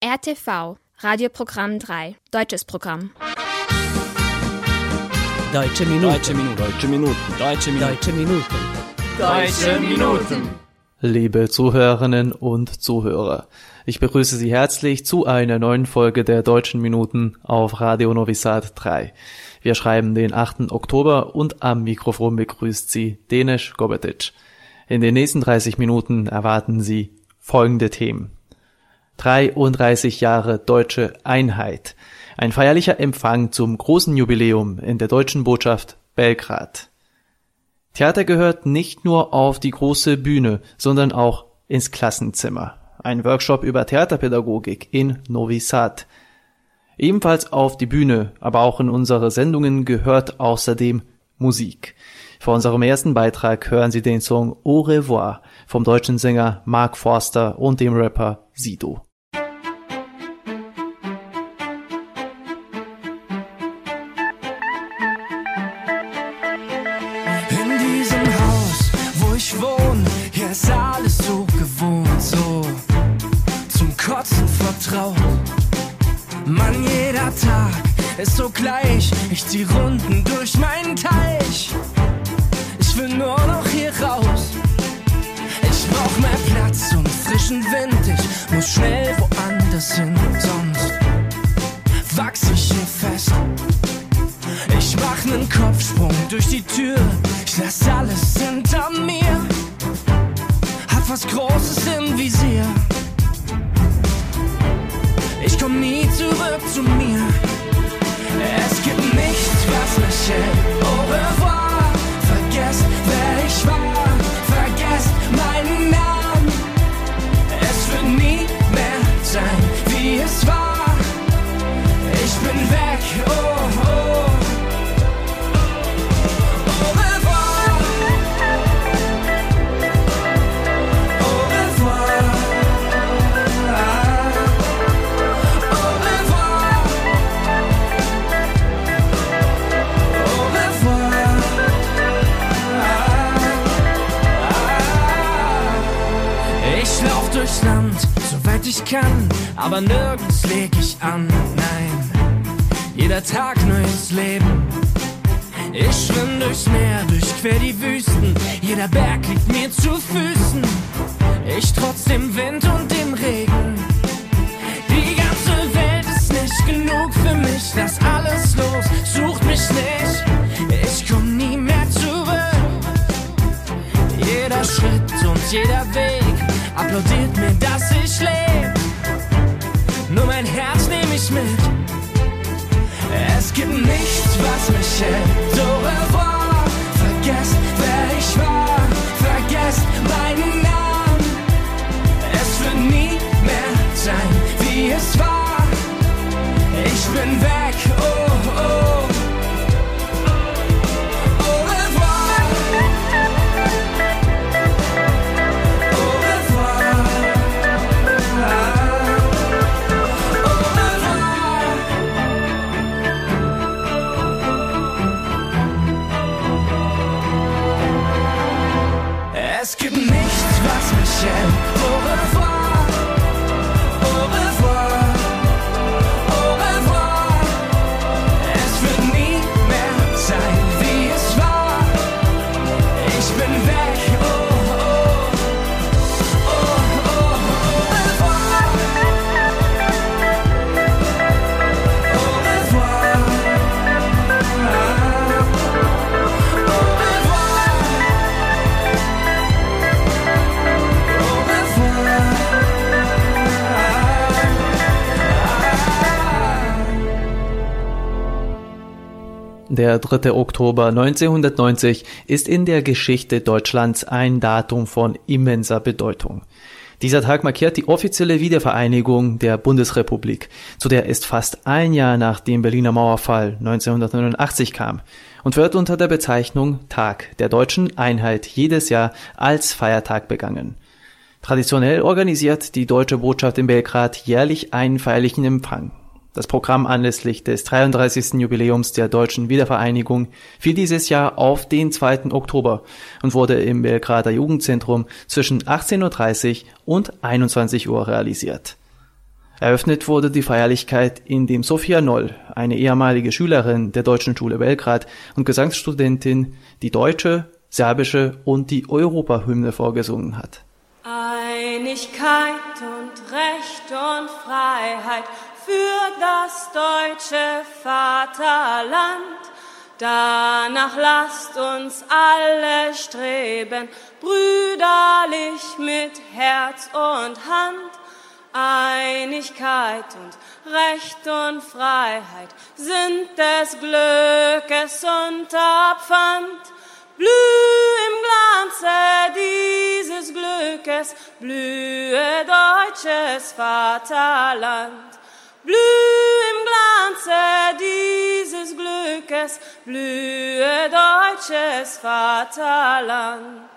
RTV, Radioprogramm 3, deutsches Programm. Deutsche Minuten. Deutsche Minuten. Deutsche Minuten. Deutsche Minuten. Deutsche Minuten. Deutsche Minuten. Liebe Zuhörerinnen und Zuhörer, ich begrüße Sie herzlich zu einer neuen Folge der Deutschen Minuten auf Radio Novi Sad 3. Wir schreiben den 8. Oktober und am Mikrofon begrüßt Sie Denis Gobetic. In den nächsten 30 Minuten erwarten Sie folgende Themen. 33 Jahre deutsche Einheit. Ein feierlicher Empfang zum großen Jubiläum in der deutschen Botschaft Belgrad. Theater gehört nicht nur auf die große Bühne, sondern auch ins Klassenzimmer. Ein Workshop über Theaterpädagogik in Novi Sad. Ebenfalls auf die Bühne, aber auch in unsere Sendungen gehört außerdem Musik. Vor unserem ersten Beitrag hören Sie den Song Au revoir vom deutschen Sänger Mark Forster und dem Rapper Sido. Ich zieh Runden Mit. Es gibt nichts, was mich hält. Der 3. Oktober 1990 ist in der Geschichte Deutschlands ein Datum von immenser Bedeutung. Dieser Tag markiert die offizielle Wiedervereinigung der Bundesrepublik, zu der es fast ein Jahr nach dem Berliner Mauerfall 1989 kam und wird unter der Bezeichnung Tag der deutschen Einheit jedes Jahr als Feiertag begangen. Traditionell organisiert die Deutsche Botschaft in Belgrad jährlich einen feierlichen Empfang. Das Programm anlässlich des 33. Jubiläums der deutschen Wiedervereinigung fiel dieses Jahr auf den 2. Oktober und wurde im Belgrader Jugendzentrum zwischen 18.30 Uhr und 21 Uhr realisiert. Eröffnet wurde die Feierlichkeit, in dem Sophia Noll, eine ehemalige Schülerin der Deutschen Schule Belgrad und Gesangsstudentin, die deutsche, serbische und die Europahymne vorgesungen hat. Einigkeit und Recht und Freiheit für das deutsche Vaterland. Danach lasst uns alle streben, brüderlich mit Herz und Hand. Einigkeit und Recht und Freiheit sind des Glückes Unterpfand. Blühe im Glanze dieses Glückes, blühe deutsches Vaterland. Glanze dieses Glückes, blühe deutsches Vaterland.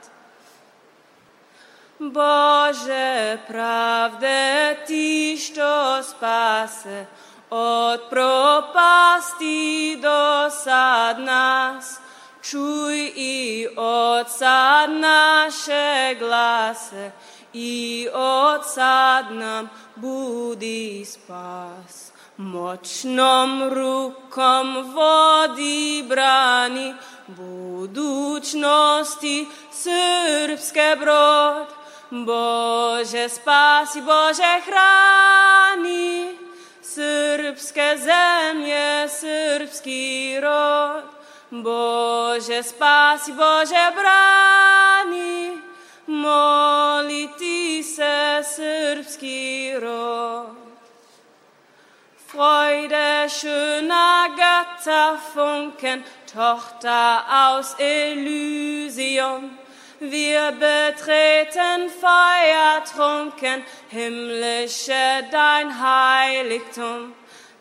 Bože pravde ti što spase od propasti do sad nas, čuj i od sad naše glase i od sad nam budi spas. Moćnom rukom vodi brani budućnosti srpske brod, Bože spasi, Bože hrani, srpske zemlje, srpski rod. Bože spasi, Bože brani, moliti se srpski rod. Freude, schöner Götterfunken, Tochter aus Elysium, wir betreten feuertrunken, himmlische dein Heiligtum.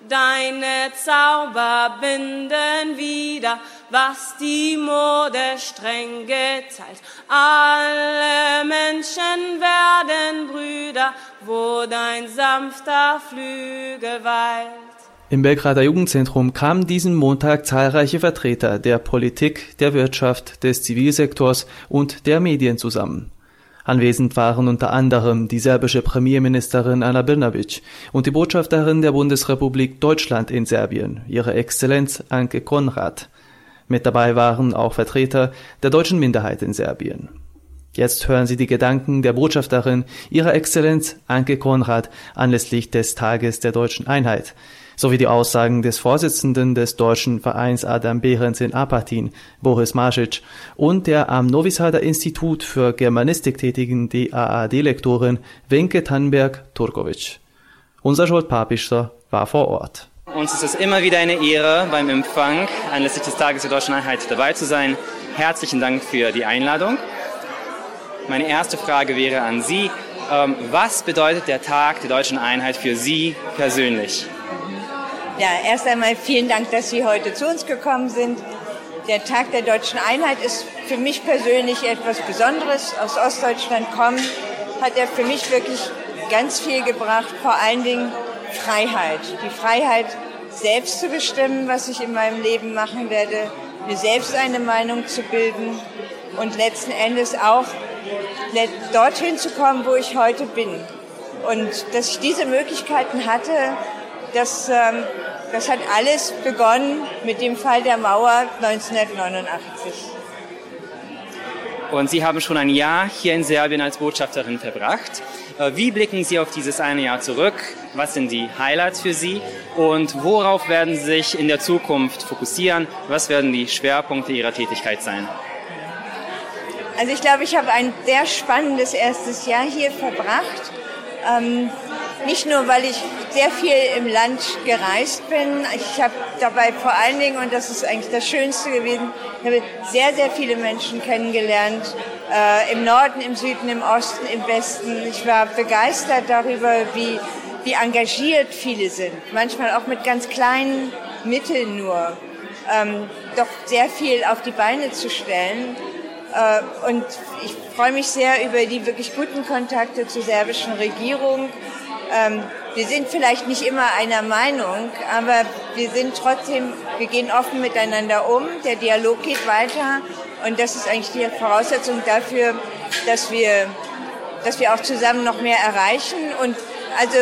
Deine Zauber binden wieder, was die Mode streng geteilt. Alle Menschen werden Brüder, wo dein sanfter Flügel weilt. Im Belgrader Jugendzentrum kamen diesen Montag zahlreiche Vertreter der Politik, der Wirtschaft, des Zivilsektors und der Medien zusammen. Anwesend waren unter anderem die serbische Premierministerin Ana Brnabic und die Botschafterin der Bundesrepublik Deutschland in Serbien, ihre Exzellenz Anke Konrad. Mit dabei waren auch Vertreter der deutschen Minderheit in Serbien. Jetzt hören Sie die Gedanken der Botschafterin ihrer Exzellenz Anke Konrad anlässlich des Tages der deutschen Einheit sowie die Aussagen des Vorsitzenden des deutschen Vereins Adam Behrens in Apatin, Boris Masic, und der am Novi Institut für Germanistik tätigen DAAD-Lektorin Wenke Tannberg-Turkovic. Unser Scholt Papischer war vor Ort. Uns ist es immer wieder eine Ehre, beim Empfang anlässlich des Tages der Deutschen Einheit dabei zu sein. Herzlichen Dank für die Einladung. Meine erste Frage wäre an Sie. Ähm, was bedeutet der Tag der Deutschen Einheit für Sie persönlich? Ja, erst einmal vielen Dank, dass Sie heute zu uns gekommen sind. Der Tag der deutschen Einheit ist für mich persönlich etwas Besonderes. Aus Ostdeutschland kommen, hat er für mich wirklich ganz viel gebracht, vor allen Dingen Freiheit. Die Freiheit, selbst zu bestimmen, was ich in meinem Leben machen werde, mir selbst eine Meinung zu bilden und letzten Endes auch dorthin zu kommen, wo ich heute bin. Und dass ich diese Möglichkeiten hatte, das ähm, das hat alles begonnen mit dem Fall der Mauer 1989. Und Sie haben schon ein Jahr hier in Serbien als Botschafterin verbracht. Äh, wie blicken Sie auf dieses eine Jahr zurück? Was sind die Highlights für Sie? Und worauf werden Sie sich in der Zukunft fokussieren? Was werden die Schwerpunkte Ihrer Tätigkeit sein? Also ich glaube, ich habe ein sehr spannendes erstes Jahr hier verbracht. Ähm, nicht nur, weil ich sehr viel im Land gereist bin. Ich habe dabei vor allen Dingen, und das ist eigentlich das Schönste gewesen, ich habe sehr, sehr viele Menschen kennengelernt. Äh, Im Norden, im Süden, im Osten, im Westen. Ich war begeistert darüber, wie, wie engagiert viele sind. Manchmal auch mit ganz kleinen Mitteln nur. Ähm, doch sehr viel auf die Beine zu stellen. Äh, und ich freue mich sehr über die wirklich guten Kontakte zur serbischen Regierung ähm, wir sind vielleicht nicht immer einer Meinung, aber wir sind trotzdem, wir gehen offen miteinander um, der Dialog geht weiter und das ist eigentlich die Voraussetzung dafür, dass wir, dass wir auch zusammen noch mehr erreichen und also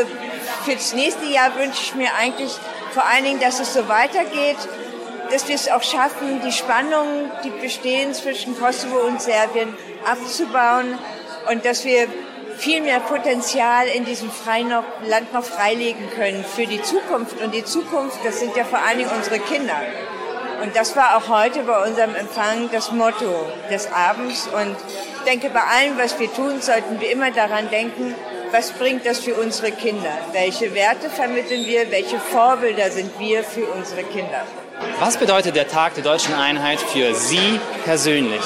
für das nächste Jahr wünsche ich mir eigentlich vor allen Dingen, dass es so weitergeht, dass wir es auch schaffen, die Spannungen, die bestehen zwischen Kosovo und Serbien, abzubauen und dass wir viel mehr Potenzial in diesem Land noch freilegen können für die Zukunft. Und die Zukunft, das sind ja vor allen Dingen unsere Kinder. Und das war auch heute bei unserem Empfang das Motto des Abends. Und ich denke, bei allem, was wir tun, sollten wir immer daran denken, was bringt das für unsere Kinder? Welche Werte vermitteln wir? Welche Vorbilder sind wir für unsere Kinder? Was bedeutet der Tag der deutschen Einheit für Sie persönlich?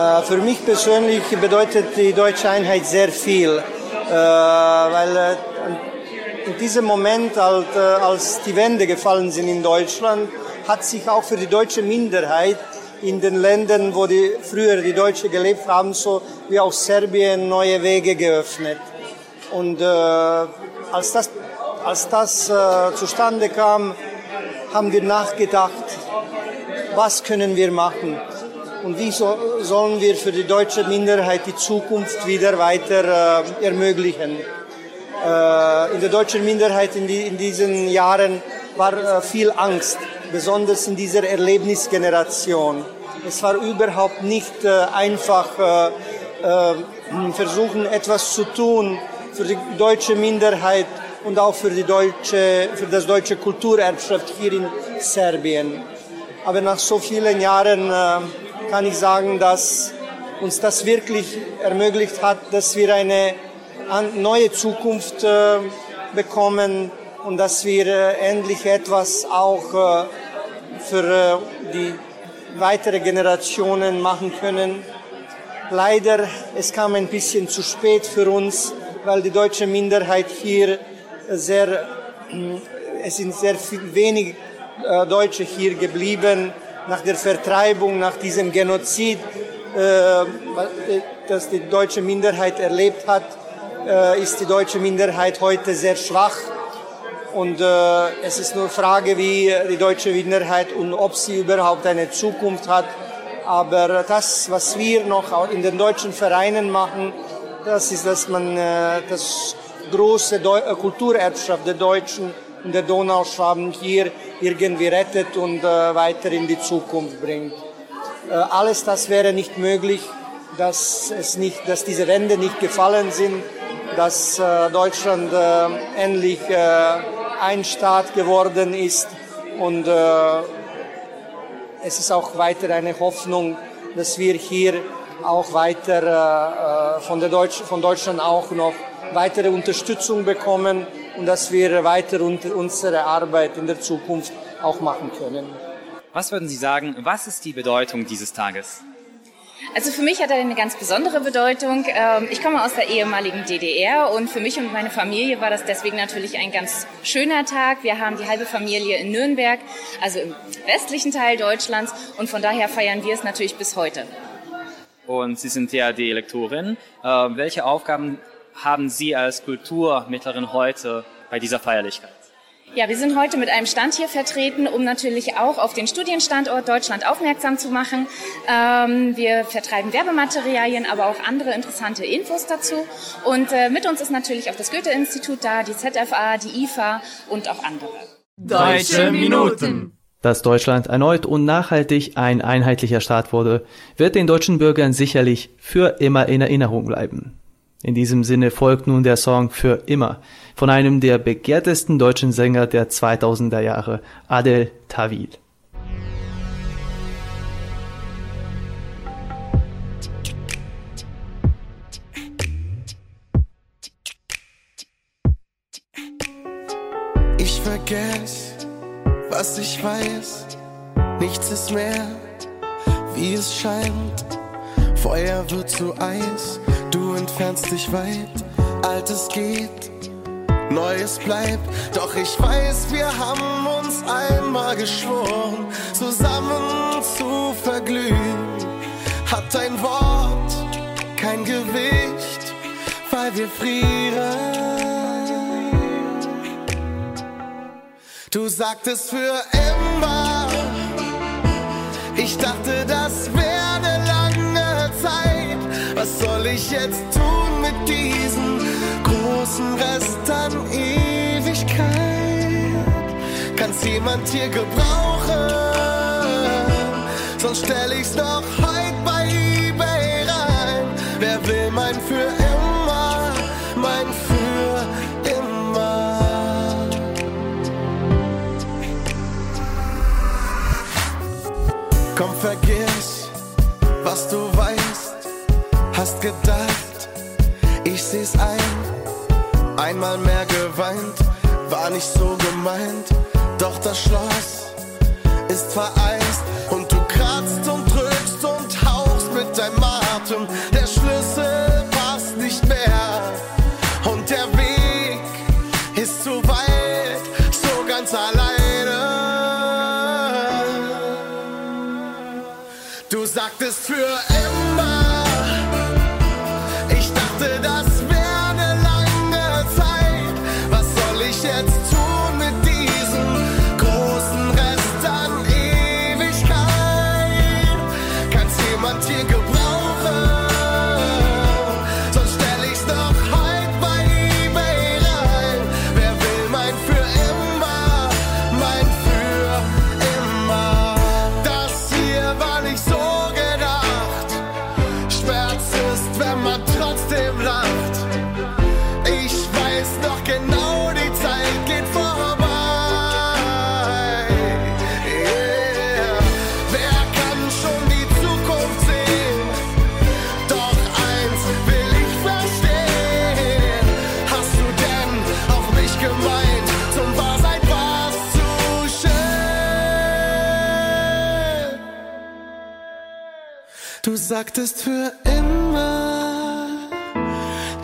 Äh, für mich persönlich bedeutet die deutsche Einheit sehr viel, äh, weil äh, in diesem Moment, als die Wände gefallen sind in Deutschland, hat sich auch für die deutsche Minderheit in den Ländern, wo die, früher die Deutschen gelebt haben, so wie auch Serbien, neue Wege geöffnet. Und äh, als das, als das äh, zustande kam, haben wir nachgedacht, was können wir machen und wie so, sollen wir für die deutsche Minderheit die Zukunft wieder weiter äh, ermöglichen. Äh, in der deutschen Minderheit in, die, in diesen Jahren war äh, viel Angst, besonders in dieser Erlebnisgeneration. Es war überhaupt nicht äh, einfach, äh, äh, versuchen etwas zu tun für die deutsche Minderheit und auch für, die deutsche, für das deutsche Kulturerbschaft hier in Serbien. Aber nach so vielen Jahren kann ich sagen, dass uns das wirklich ermöglicht hat, dass wir eine neue Zukunft äh, bekommen und dass wir äh, endlich etwas auch für die weitere Generationen machen können. Leider, es kam ein bisschen zu spät für uns, weil die deutsche Minderheit hier sehr, es sind sehr wenig äh, Deutsche hier geblieben nach der Vertreibung, nach diesem Genozid, äh, das die deutsche Minderheit erlebt hat, äh, ist die deutsche Minderheit heute sehr schwach. Und es ist nur Frage, wie die deutsche Minderheit und ob sie überhaupt eine Zukunft hat. Aber das, was wir noch in den deutschen Vereinen machen, das ist, dass man das große Kulturerbschaft der Deutschen und der Donauschwaben hier irgendwie rettet und äh, weiter in die Zukunft bringt. Äh, alles das wäre nicht möglich, dass, es nicht, dass diese Wände nicht gefallen sind, dass äh, Deutschland äh, endlich äh, ein Staat geworden ist und äh, es ist auch weiter eine Hoffnung, dass wir hier auch weiter von, der Deutsch, von Deutschland auch noch weitere Unterstützung bekommen und dass wir weiter unsere Arbeit in der Zukunft auch machen können. Was würden Sie sagen, was ist die Bedeutung dieses Tages? Also für mich hat er eine ganz besondere Bedeutung. Ähm, ich komme aus der ehemaligen DDR und für mich und meine Familie war das deswegen natürlich ein ganz schöner Tag. Wir haben die halbe Familie in Nürnberg, also im westlichen Teil Deutschlands und von daher feiern wir es natürlich bis heute. Und Sie sind ja die Elektorin. Äh, welche Aufgaben haben Sie als Kulturmittlerin heute bei dieser Feierlichkeit? Ja, wir sind heute mit einem Stand hier vertreten, um natürlich auch auf den Studienstandort Deutschland aufmerksam zu machen. Ähm, wir vertreiben Werbematerialien, aber auch andere interessante Infos dazu. Und äh, mit uns ist natürlich auch das Goethe-Institut da, die ZFA, die IFA und auch andere. Deutsche Minuten. Dass Deutschland erneut und nachhaltig ein einheitlicher Staat wurde, wird den deutschen Bürgern sicherlich für immer in Erinnerung bleiben. In diesem Sinne folgt nun der Song Für immer von einem der begehrtesten deutschen Sänger der 2000er Jahre, Adel Tawil. Ich vergesse, was ich weiß, nichts ist mehr, wie es scheint. Feuer wird zu Eis Du entfernst dich weit, Altes geht, Neues bleibt. Doch ich weiß, wir haben uns einmal geschworen, zusammen zu verglühen. Hat ein Wort kein Gewicht, weil wir frieren. Du sagtest für immer, ich dachte, das wäre was soll ich jetzt tun mit diesen großen Restern Ewigkeit? Kann's jemand hier gebrauchen? Sonst stell ich's doch heute bei eBay rein. Wer will mein für immer, mein für immer? Komm, vergiss gedacht, ich seh's ein, einmal mehr geweint, war nicht so gemeint, doch das Schloss ist vereist. Und du kratzt und drückst und hauchst mit deinem Atem, der Schlüssel passt nicht mehr. Und der Weg ist zu weit, so ganz alleine. Du sagtest für Du sagtest für immer.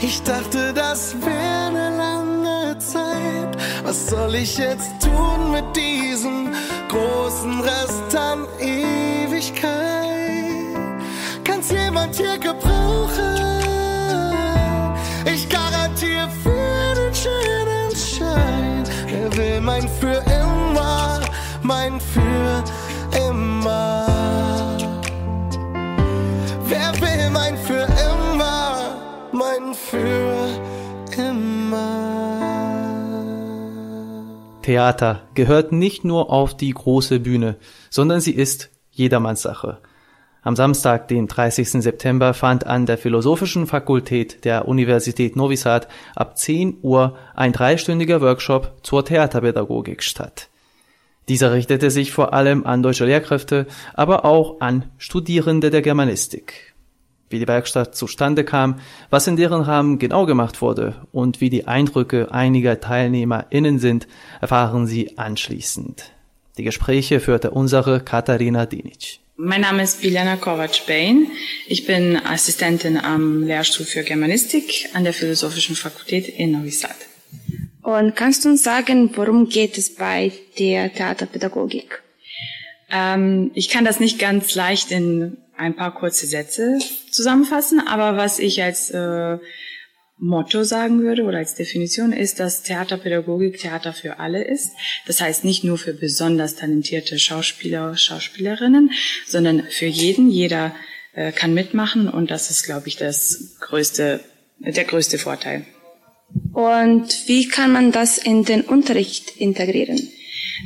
Ich dachte, das wäre eine lange Zeit. Was soll ich jetzt tun mit diesem großen Rest an Ewigkeit? Kann's jemand hier gebrauchen? Ich garantiere für den schönen Schein. Wer will mein für Theater gehört nicht nur auf die große Bühne, sondern sie ist jedermanns Sache. Am Samstag, den 30. September, fand an der Philosophischen Fakultät der Universität Novi Sad ab 10 Uhr ein dreistündiger Workshop zur Theaterpädagogik statt. Dieser richtete sich vor allem an deutsche Lehrkräfte, aber auch an Studierende der Germanistik. Wie die Werkstatt zustande kam, was in deren Rahmen genau gemacht wurde und wie die Eindrücke einiger TeilnehmerInnen sind, erfahren Sie anschließend. Die Gespräche führte unsere Katharina Dinic. Mein Name ist Biljana Kovac-Bain. Ich bin Assistentin am Lehrstuhl für Germanistik an der Philosophischen Fakultät in Novi Sad. Und kannst du uns sagen, worum geht es bei der Theaterpädagogik? Ähm, ich kann das nicht ganz leicht in ein paar kurze Sätze zusammenfassen, aber was ich als äh, Motto sagen würde oder als Definition ist, dass Theaterpädagogik Theater für alle ist. Das heißt nicht nur für besonders talentierte Schauspieler, Schauspielerinnen, sondern für jeden. Jeder äh, kann mitmachen und das ist, glaube ich, das größte, der größte Vorteil. Und wie kann man das in den Unterricht integrieren?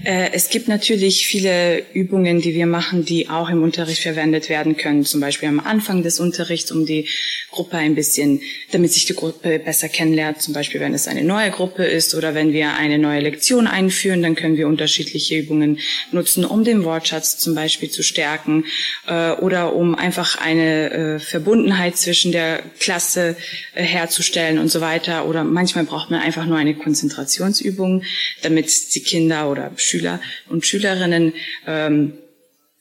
Äh, Es gibt natürlich viele Übungen, die wir machen, die auch im Unterricht verwendet werden können. Zum Beispiel am Anfang des Unterrichts, um die Gruppe ein bisschen, damit sich die Gruppe besser kennenlernt. Zum Beispiel, wenn es eine neue Gruppe ist oder wenn wir eine neue Lektion einführen, dann können wir unterschiedliche Übungen nutzen, um den Wortschatz zum Beispiel zu stärken äh, oder um einfach eine äh, Verbundenheit zwischen der Klasse herzustellen und so weiter. Oder manchmal braucht man einfach nur eine Konzentrationsübung, damit die Kinder oder Schüler und Schülerinnen ähm,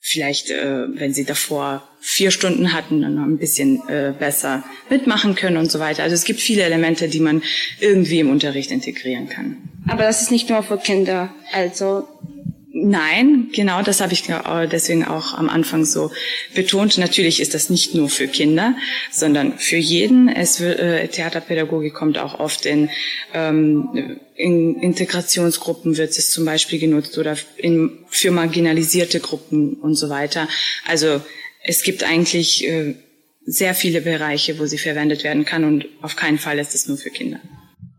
vielleicht, äh, wenn sie davor vier Stunden hatten, dann noch ein bisschen äh, besser mitmachen können und so weiter. Also es gibt viele Elemente, die man irgendwie im Unterricht integrieren kann. Aber das ist nicht nur für Kinder, also Nein, genau das habe ich äh, deswegen auch am Anfang so betont. Natürlich ist das nicht nur für Kinder, sondern für jeden. Es äh, Theaterpädagogik kommt auch oft in, ähm, in Integrationsgruppen wird es zum Beispiel genutzt oder in, für marginalisierte Gruppen und so weiter. Also es gibt eigentlich äh, sehr viele Bereiche, wo sie verwendet werden kann und auf keinen Fall ist es nur für Kinder.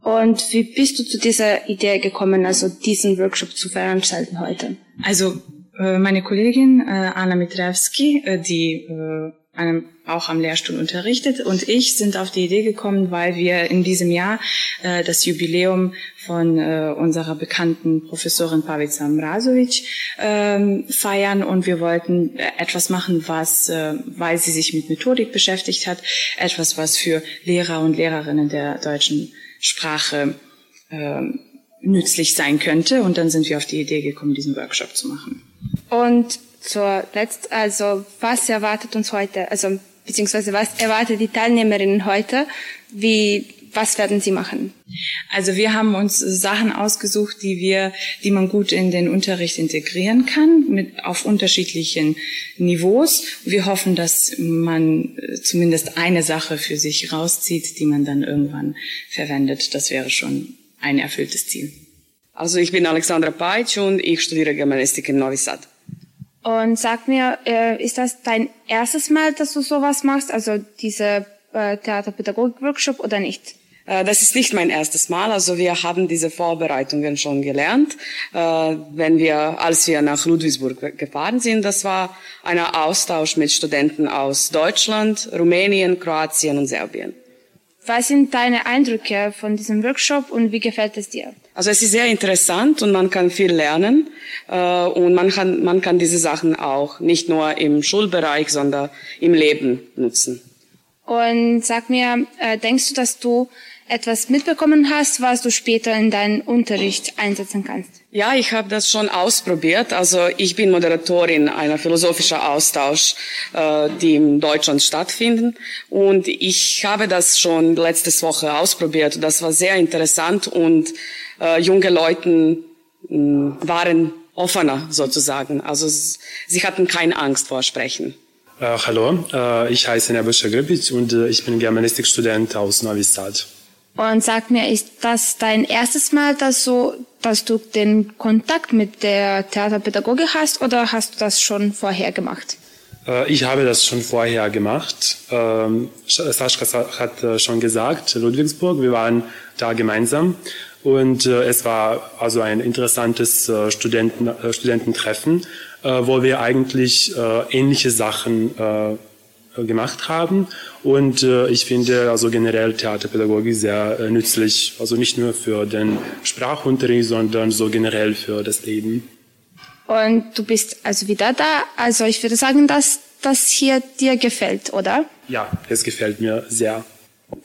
Und wie bist du zu dieser Idee gekommen, also diesen Workshop zu veranstalten heute? Also äh, meine Kollegin äh, Anna Mitrewski, äh, die auch am Lehrstuhl unterrichtet und ich sind auf die Idee gekommen, weil wir in diesem Jahr das Jubiläum von unserer bekannten Professorin Pavica Mrazovic äh, feiern und wir wollten etwas machen, was, weil sie sich mit Methodik beschäftigt hat, etwas, was für Lehrer und Lehrerinnen der deutschen Sprache äh, nützlich sein könnte. Und dann sind wir auf die Idee gekommen, diesen Workshop zu machen. Und zur Letzt, also was erwartet uns heute, also beziehungsweise was erwartet die Teilnehmerinnen heute, wie was werden Sie machen? Also wir haben uns Sachen ausgesucht, die wir, die man gut in den Unterricht integrieren kann, mit auf unterschiedlichen Niveaus. Wir hoffen, dass man zumindest eine Sache für sich rauszieht, die man dann irgendwann verwendet. Das wäre schon ein erfülltes Ziel. Also ich bin Alexandra Peitsch und ich studiere Germanistik in Novi Sad. Und sag mir, äh, ist das dein erstes Mal, dass du sowas machst, also diese äh, Theaterpädagogik-Workshop oder nicht? Äh, das ist nicht mein erstes Mal. Also wir haben diese Vorbereitungen schon gelernt, äh, wenn wir, als wir nach Ludwigsburg gefahren sind. Das war ein Austausch mit Studenten aus Deutschland, Rumänien, Kroatien und Serbien. Was sind deine Eindrücke von diesem Workshop und wie gefällt es dir? Also es ist sehr interessant und man kann viel lernen äh, und man kann, man kann diese Sachen auch nicht nur im Schulbereich, sondern im Leben nutzen. Und sag mir, äh, denkst du, dass du etwas mitbekommen hast, was du später in deinen Unterricht einsetzen kannst? Ja, ich habe das schon ausprobiert. Also ich bin Moderatorin einer philosophischen Austausch, äh, die in Deutschland stattfinden. Und ich habe das schon letzte Woche ausprobiert. Das war sehr interessant und äh, junge Leute waren offener sozusagen. Also sie hatten keine Angst vor Sprechen. Äh, hallo, äh, ich heiße Nebusha Grbic und äh, ich bin Germanistikstudent aus Novi Sad. Und sag mir, ist das dein erstes Mal, dass du, dass du den Kontakt mit der Theaterpädagogik hast oder hast du das schon vorher gemacht? Ich habe das schon vorher gemacht. Ähm, Sascha hat schon gesagt, Ludwigsburg, wir waren da gemeinsam und äh, es war also ein interessantes Studenten, Studententreffen, wo wir eigentlich ähnliche Sachen gemacht haben. Und äh, ich finde also generell Theaterpädagogik sehr äh, nützlich, also nicht nur für den Sprachunterricht, sondern so generell für das Leben. Und du bist also wieder da. Also ich würde sagen, dass das hier dir gefällt, oder? Ja, es gefällt mir sehr.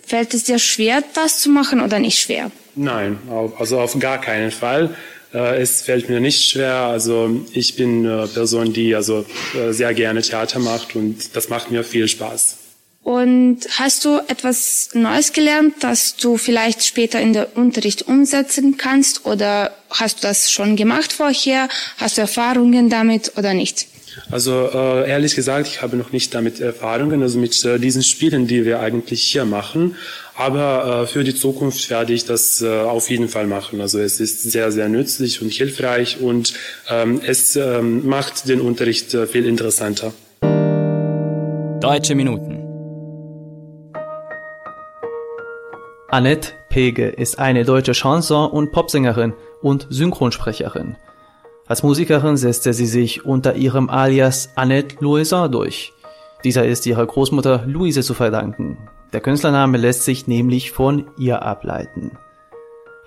Fällt es dir schwer, das zu machen oder nicht schwer? Nein, also auf gar keinen Fall. Äh, es fällt mir nicht schwer. Also ich bin eine Person, die also äh, sehr gerne Theater macht und das macht mir viel Spaß. Und hast du etwas Neues gelernt, das du vielleicht später in der Unterricht umsetzen kannst oder hast du das schon gemacht vorher? Hast du Erfahrungen damit oder nicht? Also äh, ehrlich gesagt, ich habe noch nicht damit Erfahrungen, also mit äh, diesen Spielen, die wir eigentlich hier machen. Aber äh, für die Zukunft werde ich das äh, auf jeden Fall machen. Also es ist sehr, sehr nützlich und hilfreich und ähm, es ähm, macht den Unterricht äh, viel interessanter. Deutsche Minuten. Annette Pege ist eine deutsche Chanson- und Popsängerin und Synchronsprecherin. Als Musikerin setzte sie sich unter ihrem Alias Annette Louisin durch. Dieser ist ihrer Großmutter Louise zu verdanken. Der Künstlername lässt sich nämlich von ihr ableiten.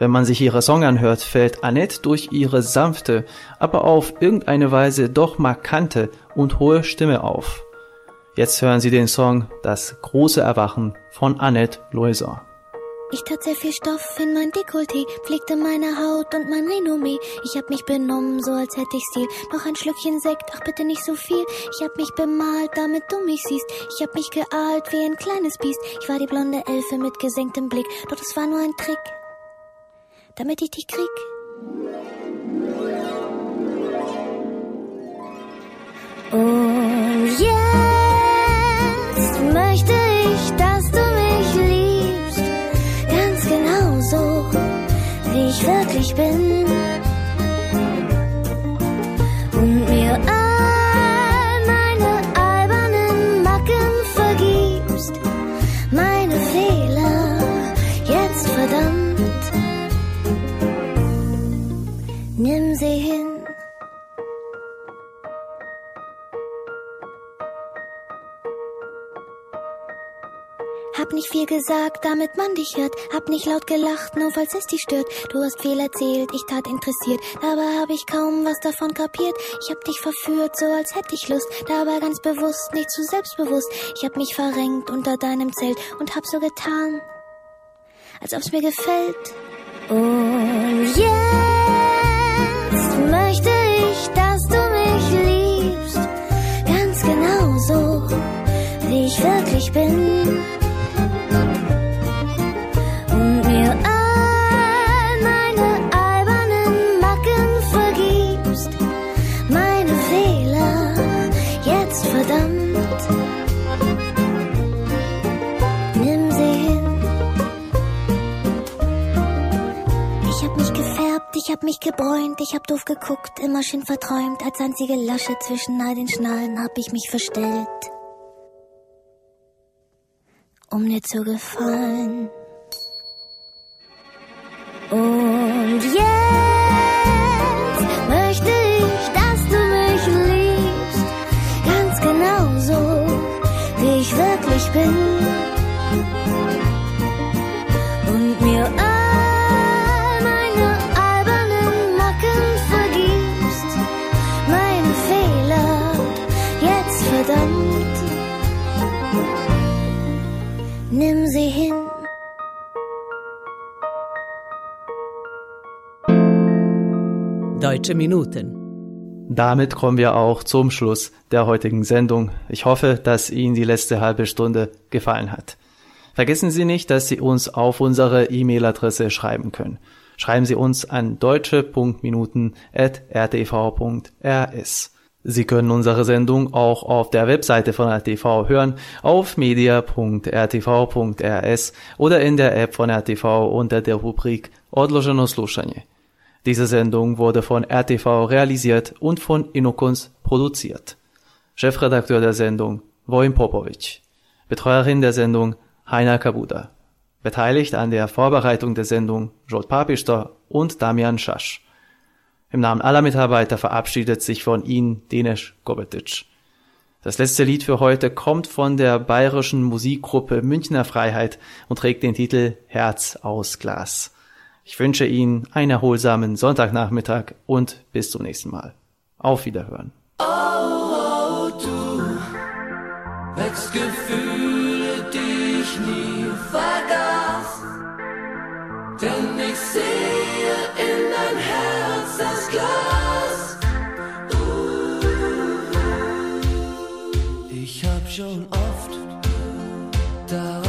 Wenn man sich ihre Song anhört, fällt Annette durch ihre sanfte, aber auf irgendeine Weise doch markante und hohe Stimme auf. Jetzt hören Sie den Song Das große Erwachen von Annette Loiser. Ich tat sehr viel Stoff in mein Dekolleté, pflegte meine Haut und mein Renommee. Ich hab mich benommen, so als hätte ich Stil. Noch ein Schlückchen Sekt, ach bitte nicht so viel. Ich hab mich bemalt, damit du mich siehst. Ich hab mich geahlt wie ein kleines Biest. Ich war die blonde Elfe mit gesenktem Blick, doch das war nur ein Trick, damit ich dich krieg. Wirklich Viel gesagt, damit man dich hört. Hab nicht laut gelacht, nur falls es dich stört. Du hast viel erzählt, ich tat interessiert. Dabei hab ich kaum was davon kapiert. Ich hab dich verführt, so als hätte ich Lust. Dabei ganz bewusst, nicht zu selbstbewusst. Ich hab mich verrenkt unter deinem Zelt und hab so getan, als ob's mir gefällt. Und jetzt hab mich gebräunt, ich hab doof geguckt, immer schön verträumt. Als einzige Lasche zwischen all den Schnallen hab ich mich verstellt. Um dir zu gefallen. Und jetzt möchte Deutsche Minuten. Damit kommen wir auch zum Schluss der heutigen Sendung. Ich hoffe, dass Ihnen die letzte halbe Stunde gefallen hat. Vergessen Sie nicht, dass Sie uns auf unsere E-Mail-Adresse schreiben können. Schreiben Sie uns an deutsche.minuten.rtv.rs. Sie können unsere Sendung auch auf der Webseite von RTV hören, auf media.rtv.rs oder in der App von RTV unter der Rubrik Odloženo slušanje. Diese Sendung wurde von RTV realisiert und von Inokons produziert. Chefredakteur der Sendung Vojin Popovic. Betreuerin der Sendung Heiner Kabuda. Beteiligt an der Vorbereitung der Sendung Jod Papister und Damian Schasch. Im Namen aller Mitarbeiter verabschiedet sich von Ihnen Denis Gobetic. Das letzte Lied für heute kommt von der bayerischen Musikgruppe Münchner Freiheit und trägt den Titel Herz aus Glas. Ich wünsche Ihnen einen erholsamen Sonntagnachmittag und bis zum nächsten Mal. Auf Wiederhören. Oh, du wächst Gefühle, die ich nie vergaß. Denn ich sehe in dein Herz das Glas. Uh, ich hab schon oft darauf